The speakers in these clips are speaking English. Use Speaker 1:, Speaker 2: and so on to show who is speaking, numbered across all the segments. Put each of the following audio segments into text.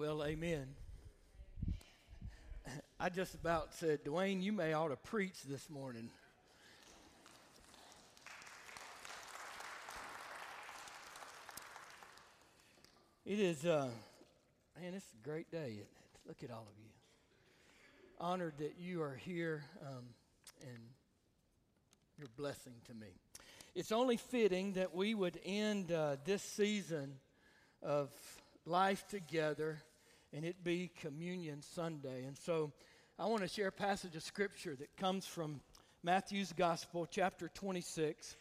Speaker 1: Well, amen. I just about said, Dwayne, you may ought to preach this morning. It is, uh, man, it's a great day. Look at all of you. Honored that you are here um, and your blessing to me. It's only fitting that we would end uh, this season of life together and it be Communion Sunday. And so I want to share a passage of Scripture that comes from Matthew's Gospel, chapter 26.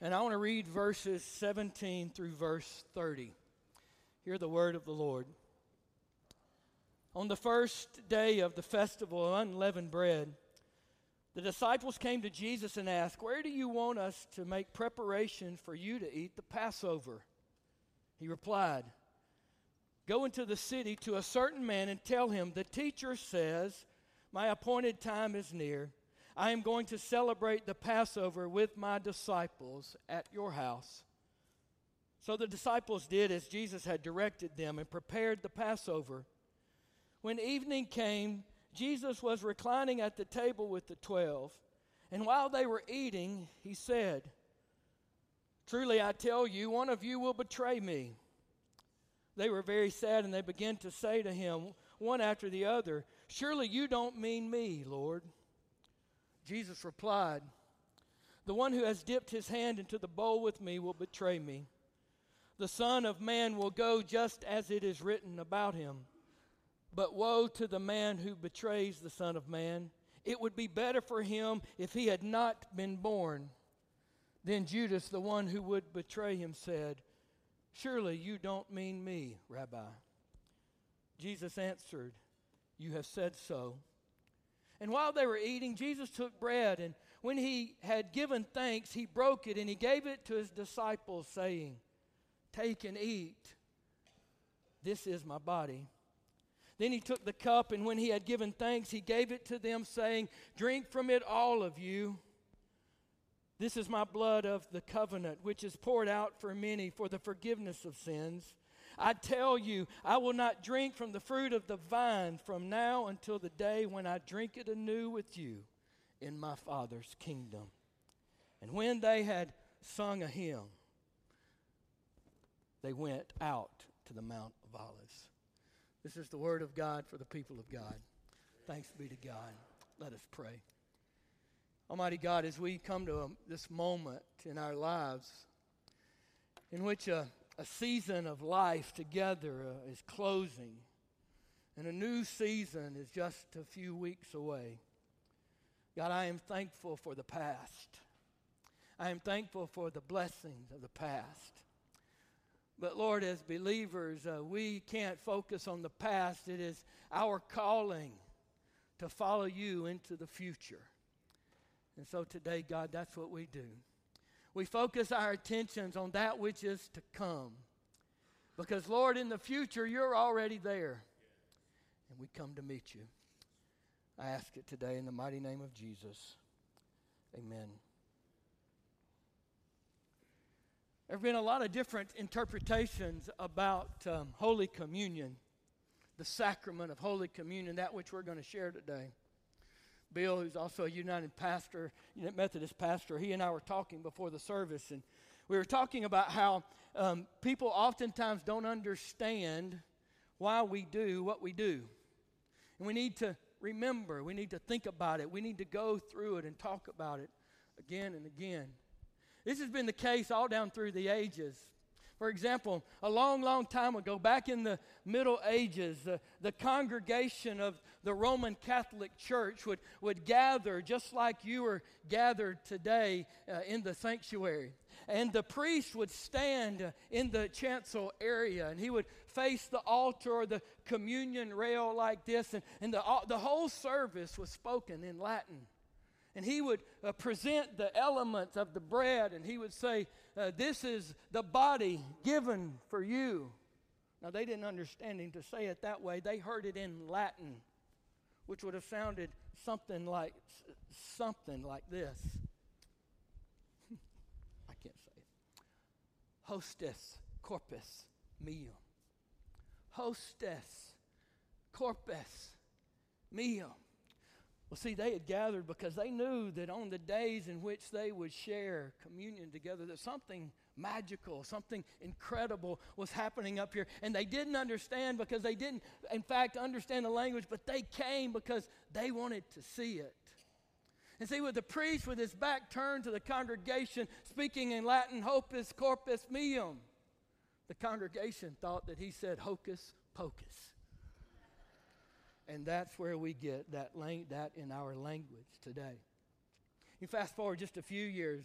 Speaker 1: And I want to read verses 17 through verse 30. Hear the word of the Lord. On the first day of the festival of unleavened bread, the disciples came to Jesus and asked, Where do you want us to make preparation for you to eat the Passover? He replied, Go into the city to a certain man and tell him, The teacher says, My appointed time is near. I am going to celebrate the Passover with my disciples at your house. So the disciples did as Jesus had directed them and prepared the Passover. When evening came, Jesus was reclining at the table with the twelve, and while they were eating, he said, Truly I tell you, one of you will betray me. They were very sad, and they began to say to him, one after the other, Surely you don't mean me, Lord. Jesus replied, The one who has dipped his hand into the bowl with me will betray me. The Son of Man will go just as it is written about him. But woe to the man who betrays the Son of Man. It would be better for him if he had not been born. Then Judas, the one who would betray him, said, Surely you don't mean me, Rabbi. Jesus answered, You have said so. And while they were eating, Jesus took bread, and when he had given thanks, he broke it and he gave it to his disciples, saying, Take and eat. This is my body. Then he took the cup, and when he had given thanks, he gave it to them, saying, Drink from it, all of you. This is my blood of the covenant, which is poured out for many for the forgiveness of sins. I tell you, I will not drink from the fruit of the vine from now until the day when I drink it anew with you in my Father's kingdom. And when they had sung a hymn, they went out to the Mount of Olives. This is the word of God for the people of God. Thanks be to God. Let us pray. Almighty God, as we come to a, um, this moment in our lives in which a, a season of life together uh, is closing and a new season is just a few weeks away, God, I am thankful for the past. I am thankful for the blessings of the past. But Lord, as believers, uh, we can't focus on the past. It is our calling to follow you into the future. And so today, God, that's what we do. We focus our attentions on that which is to come. Because, Lord, in the future, you're already there. And we come to meet you. I ask it today in the mighty name of Jesus. Amen. There have been a lot of different interpretations about um, Holy Communion, the sacrament of Holy Communion, that which we're going to share today. Bill, who's also a United pastor, Methodist pastor, he and I were talking before the service, and we were talking about how um, people oftentimes don't understand why we do what we do. And we need to remember, we need to think about it, we need to go through it and talk about it again and again. This has been the case all down through the ages. For example, a long, long time ago, back in the Middle Ages, uh, the congregation of the Roman Catholic Church would, would gather just like you are gathered today uh, in the sanctuary. And the priest would stand uh, in the chancel area and he would face the altar or the communion rail like this, and, and the, the whole service was spoken in Latin. And he would uh, present the elements of the bread and he would say, uh, This is the body given for you. Now, they didn't understand him to say it that way. They heard it in Latin, which would have sounded something like something like this. I can't say it. Hostis corpus meum. Hostes corpus meal. Well, see, they had gathered because they knew that on the days in which they would share communion together, that something magical, something incredible was happening up here. And they didn't understand because they didn't, in fact, understand the language, but they came because they wanted to see it. And see, with the priest with his back turned to the congregation, speaking in Latin, hocus corpus meum, the congregation thought that he said hocus pocus. And that's where we get that, lang- that in our language today. You fast forward just a few years,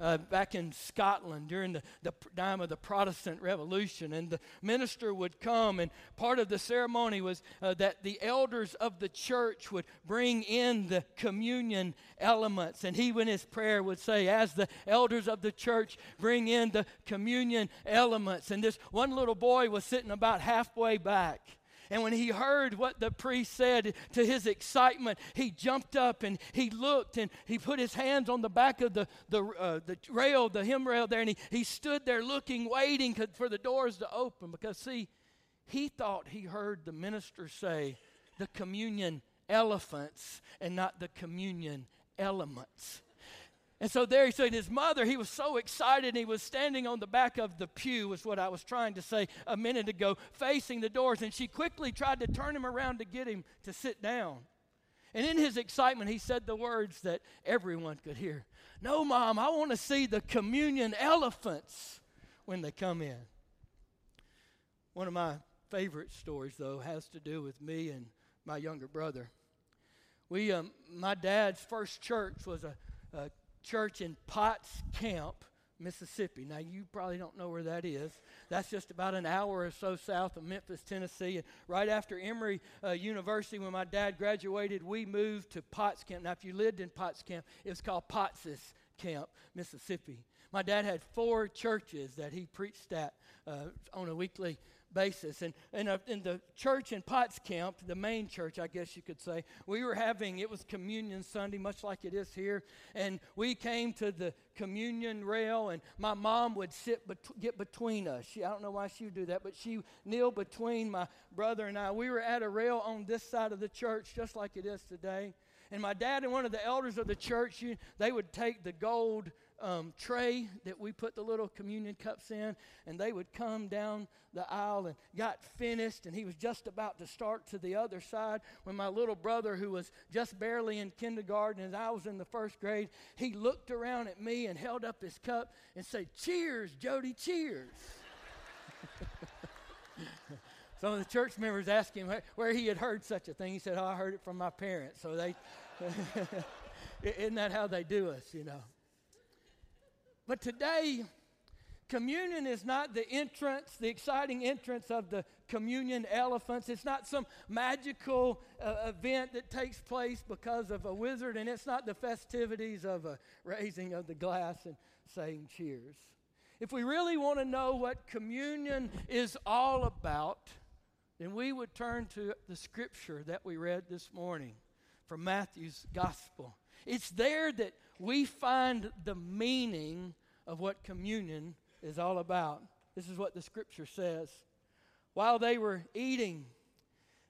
Speaker 1: uh, back in Scotland during the, the time of the Protestant Revolution. And the minister would come, and part of the ceremony was uh, that the elders of the church would bring in the communion elements. And he, in his prayer, would say, As the elders of the church bring in the communion elements. And this one little boy was sitting about halfway back. And when he heard what the priest said, to his excitement, he jumped up and he looked and he put his hands on the back of the, the, uh, the rail, the hem rail there, and he, he stood there looking, waiting for the doors to open. Because, see, he thought he heard the minister say the communion elephants and not the communion elements. And so there he said his mother, he was so excited, he was standing on the back of the pew, was what I was trying to say a minute ago, facing the doors. And she quickly tried to turn him around to get him to sit down. And in his excitement, he said the words that everyone could hear No, mom, I want to see the communion elephants when they come in. One of my favorite stories, though, has to do with me and my younger brother. We, um, my dad's first church was a, a church in Potts Camp, Mississippi. Now, you probably don't know where that is. That's just about an hour or so south of Memphis, Tennessee. And right after Emory uh, University, when my dad graduated, we moved to Potts Camp. Now, if you lived in Potts Camp, it was called Potts's Camp, Mississippi. My dad had four churches that he preached at uh, on a weekly basis. And, and uh, in the church in Potts Camp, the main church, I guess you could say, we were having, it was Communion Sunday, much like it is here. And we came to the communion rail, and my mom would sit, bet- get between us. She, I don't know why she would do that, but she kneeled between my brother and I. We were at a rail on this side of the church, just like it is today. And my dad and one of the elders of the church, you, they would take the gold um, tray that we put the little communion cups in, and they would come down the aisle and got finished, and he was just about to start to the other side when my little brother, who was just barely in kindergarten and I was in the first grade, he looked around at me and held up his cup and said, Cheers, Jody, cheers. Some of the church members asked him where he had heard such a thing. He said, Oh, I heard it from my parents. So they, isn't that how they do us, you know? But today, communion is not the entrance, the exciting entrance of the communion elephants. It's not some magical uh, event that takes place because of a wizard, and it's not the festivities of a raising of the glass and saying cheers. If we really want to know what communion is all about, then we would turn to the scripture that we read this morning from Matthew's gospel. It's there that we find the meaning of what communion is all about. This is what the scripture says. While they were eating,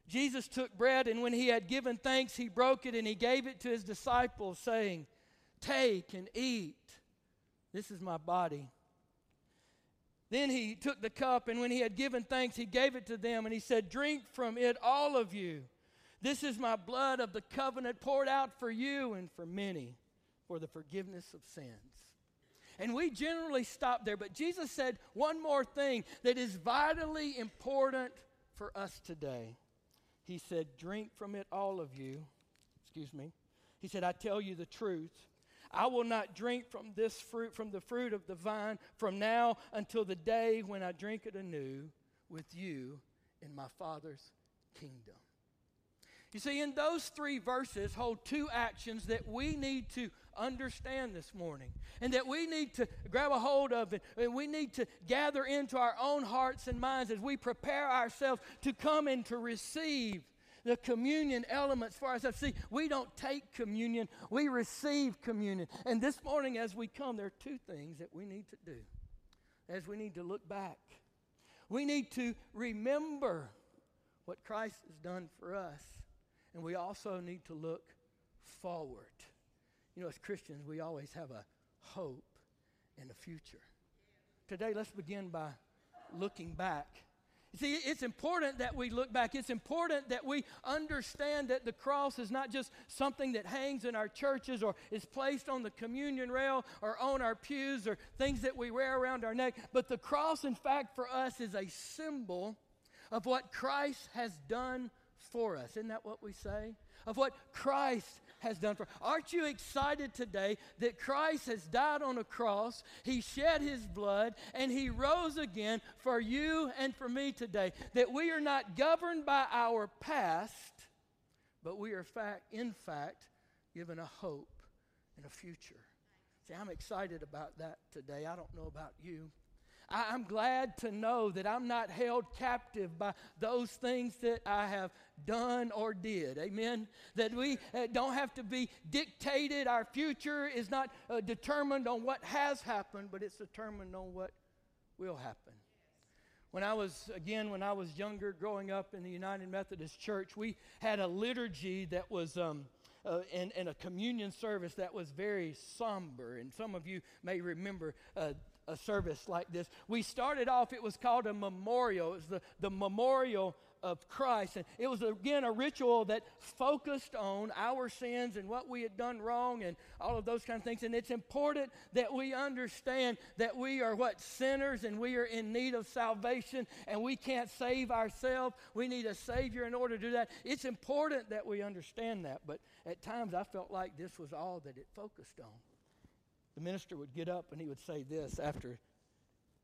Speaker 1: Jesus took bread, and when he had given thanks, he broke it and he gave it to his disciples, saying, Take and eat. This is my body. Then he took the cup, and when he had given thanks, he gave it to them, and he said, Drink from it, all of you. This is my blood of the covenant poured out for you and for many for the forgiveness of sins. And we generally stop there, but Jesus said one more thing that is vitally important for us today. He said, Drink from it, all of you. Excuse me. He said, I tell you the truth. I will not drink from this fruit, from the fruit of the vine, from now until the day when I drink it anew with you in my Father's kingdom. You see, in those three verses hold two actions that we need to understand this morning and that we need to grab a hold of it and we need to gather into our own hearts and minds as we prepare ourselves to come and to receive the communion elements for ourselves. See, we don't take communion, we receive communion. And this morning, as we come, there are two things that we need to do. As we need to look back, we need to remember what Christ has done for us, and we also need to look forward. You know, as Christians, we always have a hope and a future. Today, let's begin by looking back. See, it's important that we look back. It's important that we understand that the cross is not just something that hangs in our churches or is placed on the communion rail or on our pews or things that we wear around our neck. But the cross, in fact, for us is a symbol of what Christ has done for us. Isn't that what we say? Of what Christ has done for. us. Aren't you excited today that Christ has died on a cross, he shed his blood, and he rose again for you and for me today? That we are not governed by our past, but we are fact, in fact given a hope and a future. See, I'm excited about that today. I don't know about you. I, am glad to know that I'm not held captive by those things that I have done or did. Amen. That we uh, don't have to be dictated. Our future is not uh, determined on what has happened, but it's determined on what will happen. When I was, again, when I was younger, growing up in the United Methodist Church, we had a liturgy that was. Um, uh, and, and, a communion service that was very somber. And some of you may remember uh, a service like this. We started off, it was called a memorial. It was the, the memorial of Christ. And it was, again, a ritual that focused on our sins and what we had done wrong and all of those kind of things. And it's important that we understand that we are what? Sinners and we are in need of salvation and we can't save ourselves. We need a Savior in order to do that. It's important that we understand that. But at times I felt like this was all that it focused on the minister would get up and he would say this after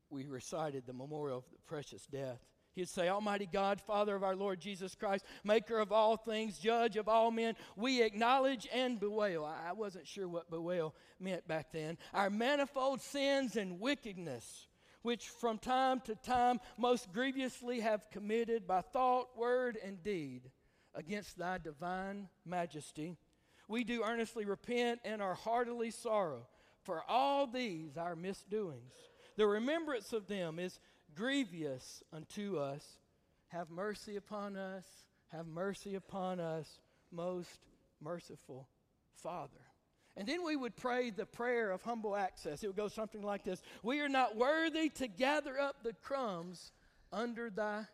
Speaker 1: we recited the memorial of the precious death. He'd say, Almighty God, Father of our Lord Jesus Christ, maker of all things, judge of all men, we acknowledge and bewail. I wasn't sure what bewail meant back then. Our manifold sins and wickedness, which from time to time most grievously have committed by thought, word, and deed against thy divine majesty. We do earnestly repent and are heartily sorrow for all these our misdoings. The remembrance of them is grievous unto us. Have mercy upon us. Have mercy upon us, most merciful Father. And then we would pray the prayer of humble access. It would go something like this We are not worthy to gather up the crumbs under thy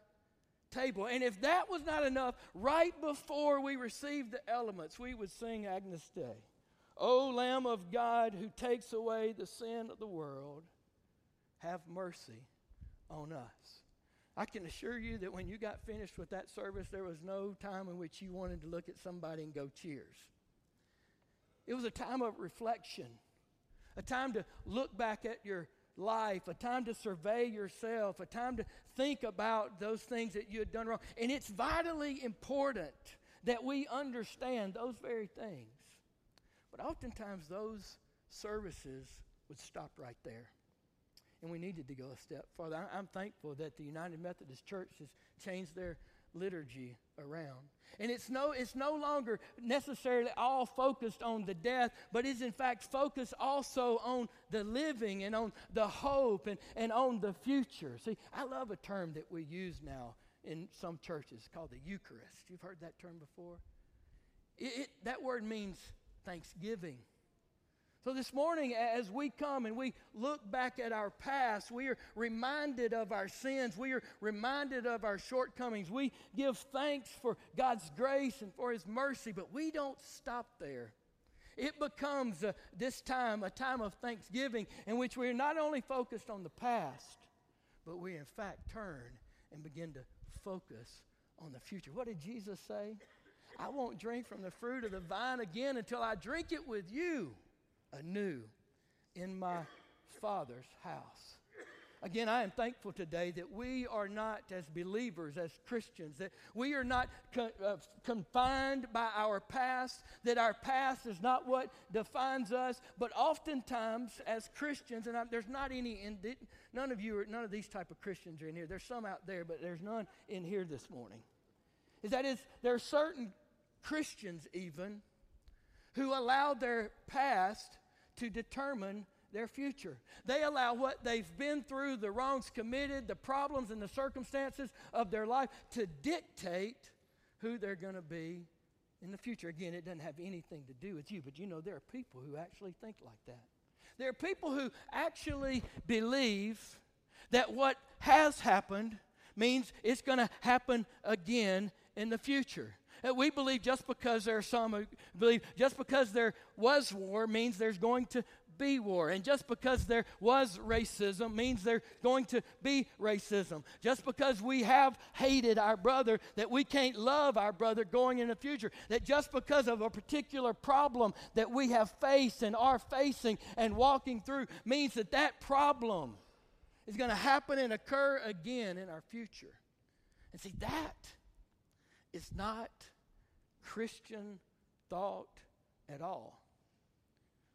Speaker 1: table. And if that was not enough, right before we received the elements, we would sing Agnus Dei. O Lamb of God who takes away the sin of the world, have mercy on us. I can assure you that when you got finished with that service, there was no time in which you wanted to look at somebody and go, cheers. It was a time of reflection, a time to look back at your life, a time to survey yourself, a time to think about those things that you had done wrong. And it's vitally important that we understand those very things. But oftentimes those services would stop right there. And we needed to go a step farther. I'm thankful that the United Methodist Church has changed their liturgy around. And it's no, it's no longer necessarily all focused on the death, but is in fact focused also on the living and on the hope and, and on the future. See, I love a term that we use now in some churches called the Eucharist. You've heard that term before? It, it, that word means thanksgiving. So, this morning, as we come and we look back at our past, we are reminded of our sins. We are reminded of our shortcomings. We give thanks for God's grace and for His mercy, but we don't stop there. It becomes uh, this time a time of thanksgiving in which we are not only focused on the past, but we in fact turn and begin to focus on the future. What did Jesus say? I won't drink from the fruit of the vine again until I drink it with you anew in my Father's house. Again, I am thankful today that we are not, as believers, as Christians, that we are not co- uh, confined by our past, that our past is not what defines us, but oftentimes as Christians, and I, there's not any, in, none of you, are, none of these type of Christians are in here. There's some out there, but there's none in here this morning. Is that is, there are certain Christians, even, who allow their past to determine their future. They allow what they've been through, the wrongs committed, the problems and the circumstances of their life to dictate who they're going to be in the future. Again, it doesn't have anything to do with you, but you know there are people who actually think like that. There are people who actually believe that what has happened means it's going to happen again in the future. We believe just because there are some who believe just because there was war means there's going to be war. And just because there was racism means there's going to be racism. Just because we have hated our brother, that we can't love our brother going in the future. That just because of a particular problem that we have faced and are facing and walking through means that that problem is going to happen and occur again in our future. And see, that is not Christian thought at all.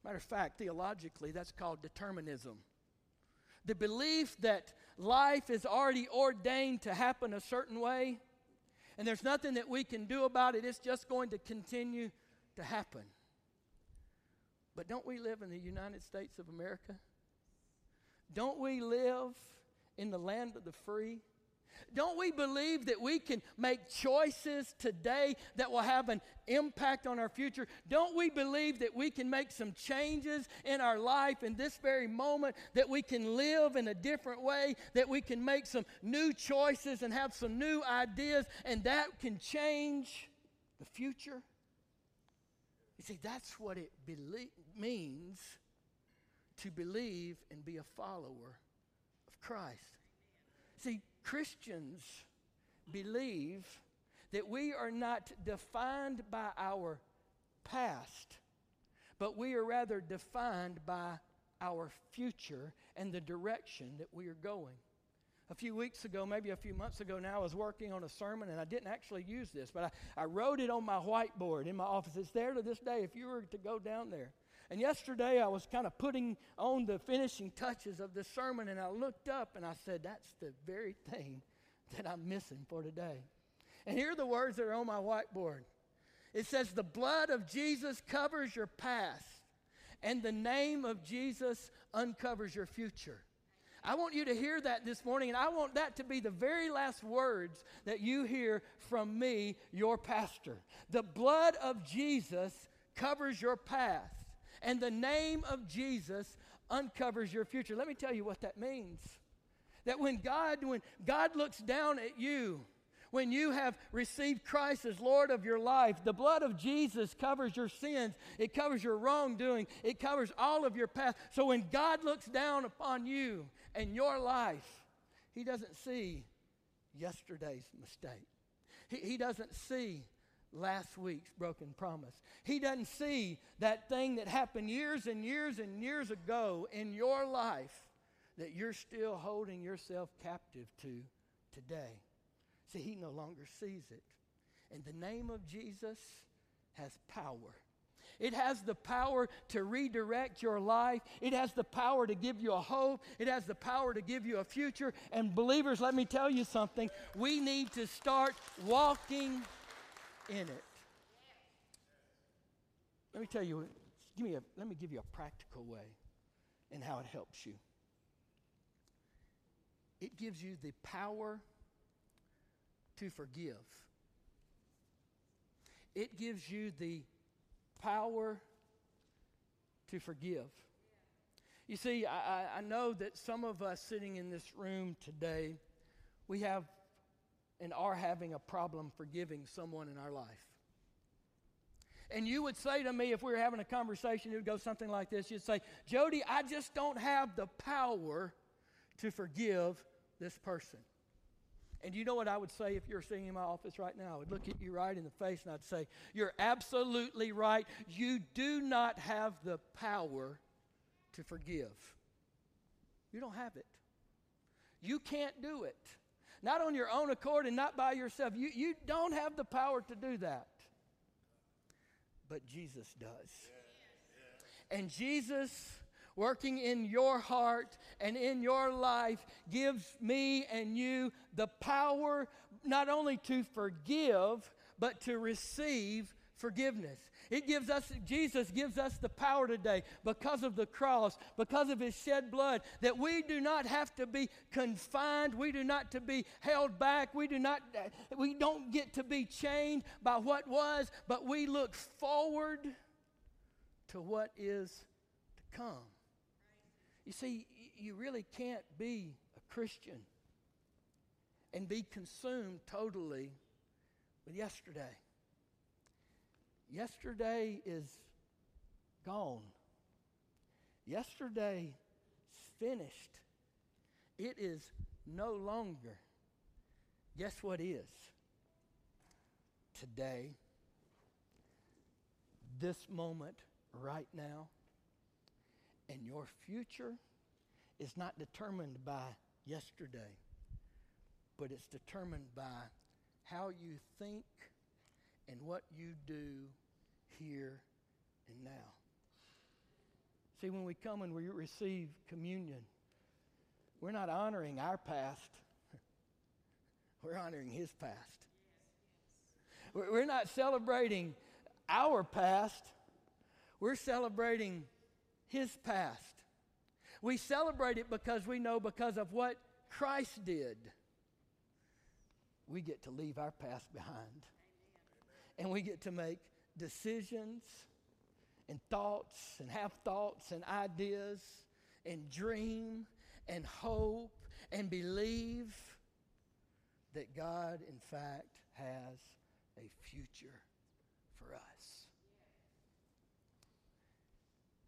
Speaker 1: Matter of fact, theologically, that's called determinism. The belief that life is already ordained to happen a certain way, and there's nothing that we can do about it, it's just going to continue to happen. But don't we live in the United States of America? Don't we live in the land of the free? Don't we believe that we can make choices today that will have an impact on our future? Don't we believe that we can make some changes in our life in this very moment, that we can live in a different way, that we can make some new choices and have some new ideas, and that can change the future? You see, that's what it belie- means to believe and be a follower of Christ. See, Christians believe that we are not defined by our past, but we are rather defined by our future and the direction that we are going. A few weeks ago, maybe a few months ago now, I was working on a sermon and I didn't actually use this, but I, I wrote it on my whiteboard in my office. It's there to this day if you were to go down there. And yesterday I was kind of putting on the finishing touches of this sermon, and I looked up and I said, That's the very thing that I'm missing for today. And here are the words that are on my whiteboard it says, The blood of Jesus covers your past, and the name of Jesus uncovers your future. I want you to hear that this morning, and I want that to be the very last words that you hear from me, your pastor. The blood of Jesus covers your past and the name of Jesus uncovers your future. Let me tell you what that means. That when God when God looks down at you, when you have received Christ as Lord of your life, the blood of Jesus covers your sins. It covers your wrongdoing. It covers all of your past. So when God looks down upon you and your life, He doesn't see yesterday's mistake. He, he doesn't see last week's broken promise. He doesn't see that thing that happened years and years and years ago in your life that you're still holding yourself captive to today. See, he no longer sees it. And the name of Jesus has power. It has the power to redirect your life. It has the power to give you a hope. It has the power to give you a future. And believers, let me tell you something. We need to start walking in it. Let me tell you, give me a, let me give you a practical way and how it helps you. It gives you the power to forgive. It gives you the power to forgive. You see, I, I know that some of us sitting in this room today, we have and are having a problem forgiving someone in our life. And you would say to me, if we were having a conversation, it would go something like this. You'd say, Jody, I just don't have the power to forgive this person. And you know what I would say if you're sitting in my office right now? I would look at you right in the face and I'd say, You're absolutely right. You do not have the power to forgive. You don't have it. You can't do it not on your own accord and not by yourself. You, you don't have the power to do that. But Jesus does. And Jesus, working in your heart and in your life, gives me and you the power not only to forgive, but to receive forgiveness. It gives us, Jesus gives us the power today because of the cross, because of his shed blood, that we do not have to be confined. We do not to be held back. We do not, we don't get to be chained by what was, but we look forward to what is to come. You see, you really can't be a Christian and be consumed totally with yesterday. Yesterday is gone. Yesterday is finished. It is no longer. Guess what is? Today, this moment, right now, and your future is not determined by yesterday, but it's determined by how you think and what you do here and now. See, when we come and we receive communion, we're not honoring our past, we're honoring His past. We're not celebrating our past, we're celebrating His past. We celebrate it because we know because of what Christ did, we get to leave our past behind. And we get to make decisions and thoughts and have thoughts and ideas and dream and hope and believe that God, in fact, has a future for us.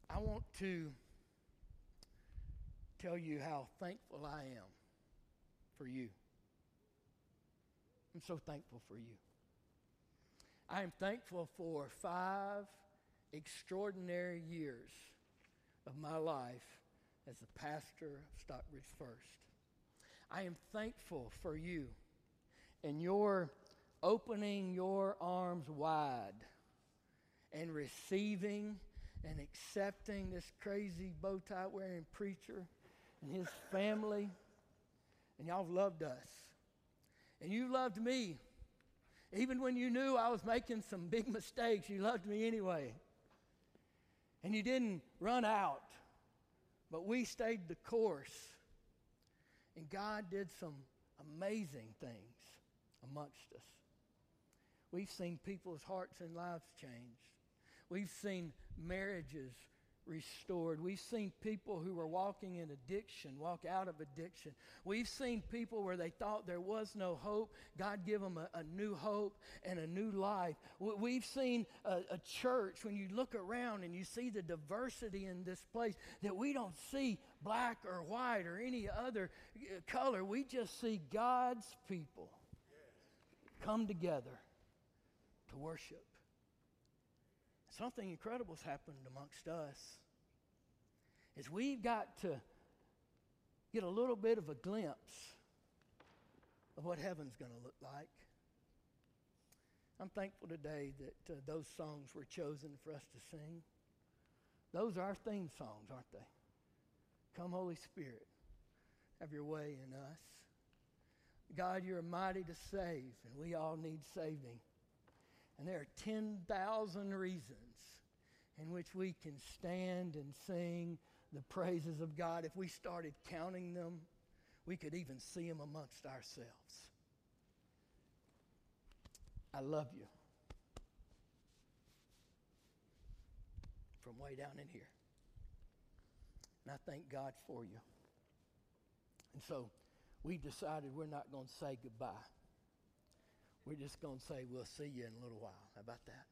Speaker 1: I want to tell you how thankful I am for you. I'm so thankful for you. I am thankful for five extraordinary years of my life as the pastor of Stockbridge First. I am thankful for you and your opening your arms wide and receiving and accepting this crazy bow tie wearing preacher and his family. And y'all have loved us. And you loved me even when you knew I was making some big mistakes, you loved me anyway. And you didn't run out, but we stayed the course. And God did some amazing things amongst us. We've seen people's hearts and lives changed. We've seen marriages restored. We've seen people who were walking in addiction walk out of addiction. We've seen people where they thought there was no hope. God give them a, a new hope and a new life. We've seen a, a, church, when you look around and you see the diversity in this place, that we don't see black or white or any other uh, color. We just see God's people come together to worship. Something incredible has happened amongst us. Is we've got to get a little bit of a glimpse of what heaven's going to look like. I'm thankful today that uh, those songs were chosen for us to sing. Those are our theme songs, aren't they? Come, Holy Spirit, have your way in us. God, you're mighty to save, and we all need saving. And there are 10,000 reasons in which we can stand and sing the praises of God. If we started counting them, we could even see them amongst ourselves. I love you. From way down in here. And I thank God for you. And so we decided we're not going to say goodbye. We're just going to say we'll see you in a little while. How about that?